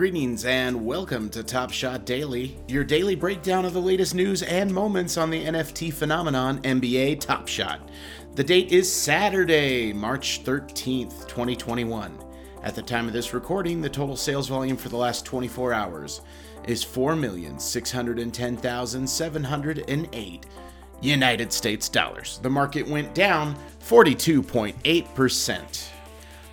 Greetings and welcome to Top Shot Daily, your daily breakdown of the latest news and moments on the NFT phenomenon NBA Top Shot. The date is Saturday, March 13th, 2021. At the time of this recording, the total sales volume for the last 24 hours is 4,610,708 United States dollars. The market went down 42.8%.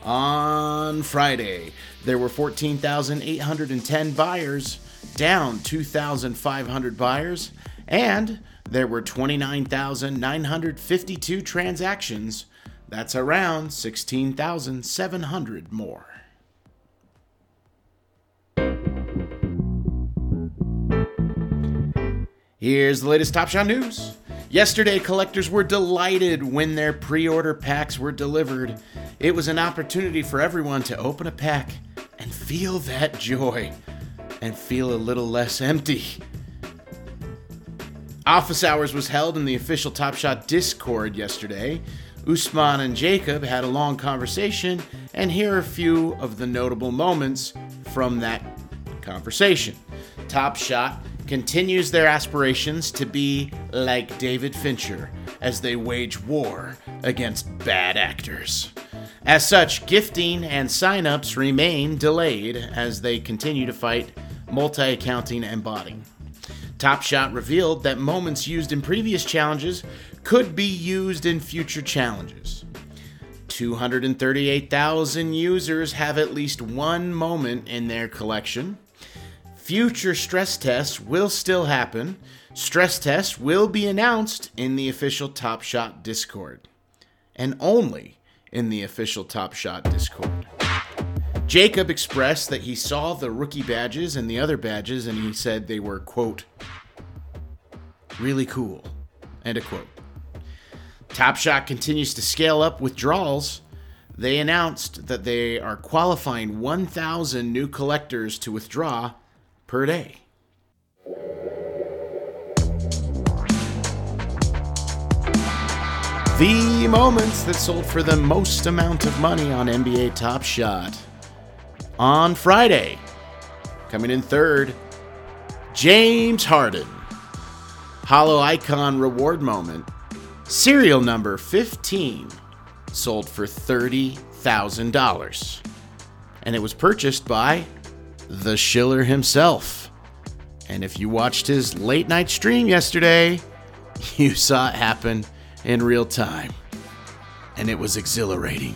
On Friday, there were 14,810 buyers, down 2,500 buyers, and there were 29,952 transactions. That's around 16,700 more. Here's the latest Top Shot news. Yesterday, collectors were delighted when their pre order packs were delivered. It was an opportunity for everyone to open a pack and feel that joy and feel a little less empty. Office hours was held in the official Top Shot Discord yesterday. Usman and Jacob had a long conversation, and here are a few of the notable moments from that conversation. Top Shot continues their aspirations to be like David Fincher as they wage war against bad actors. As such, gifting and signups remain delayed as they continue to fight multi accounting and botting. Top Shot revealed that moments used in previous challenges could be used in future challenges. 238,000 users have at least one moment in their collection. Future stress tests will still happen. Stress tests will be announced in the official Top Shot Discord. And only in the official Top Shot Discord. Jacob expressed that he saw the rookie badges and the other badges and he said they were, quote, really cool, end of quote. Top Shot continues to scale up withdrawals. They announced that they are qualifying 1,000 new collectors to withdraw per day. The moments that sold for the most amount of money on NBA Top Shot. On Friday, coming in third, James Harden. Holo Icon reward moment. Serial number 15 sold for $30,000. And it was purchased by the Shiller himself. And if you watched his late night stream yesterday, you saw it happen in real time. And it was exhilarating.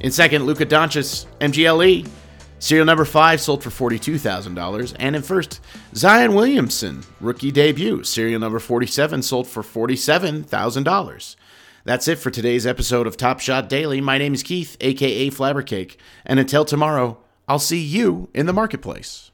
In second, Luka Doncic, MGLE. Serial number 5 sold for $42,000. And in first, Zion Williamson, rookie debut. Serial number 47 sold for $47,000. That's it for today's episode of Top Shot Daily. My name is Keith, aka Flabbercake. And until tomorrow, I'll see you in the marketplace.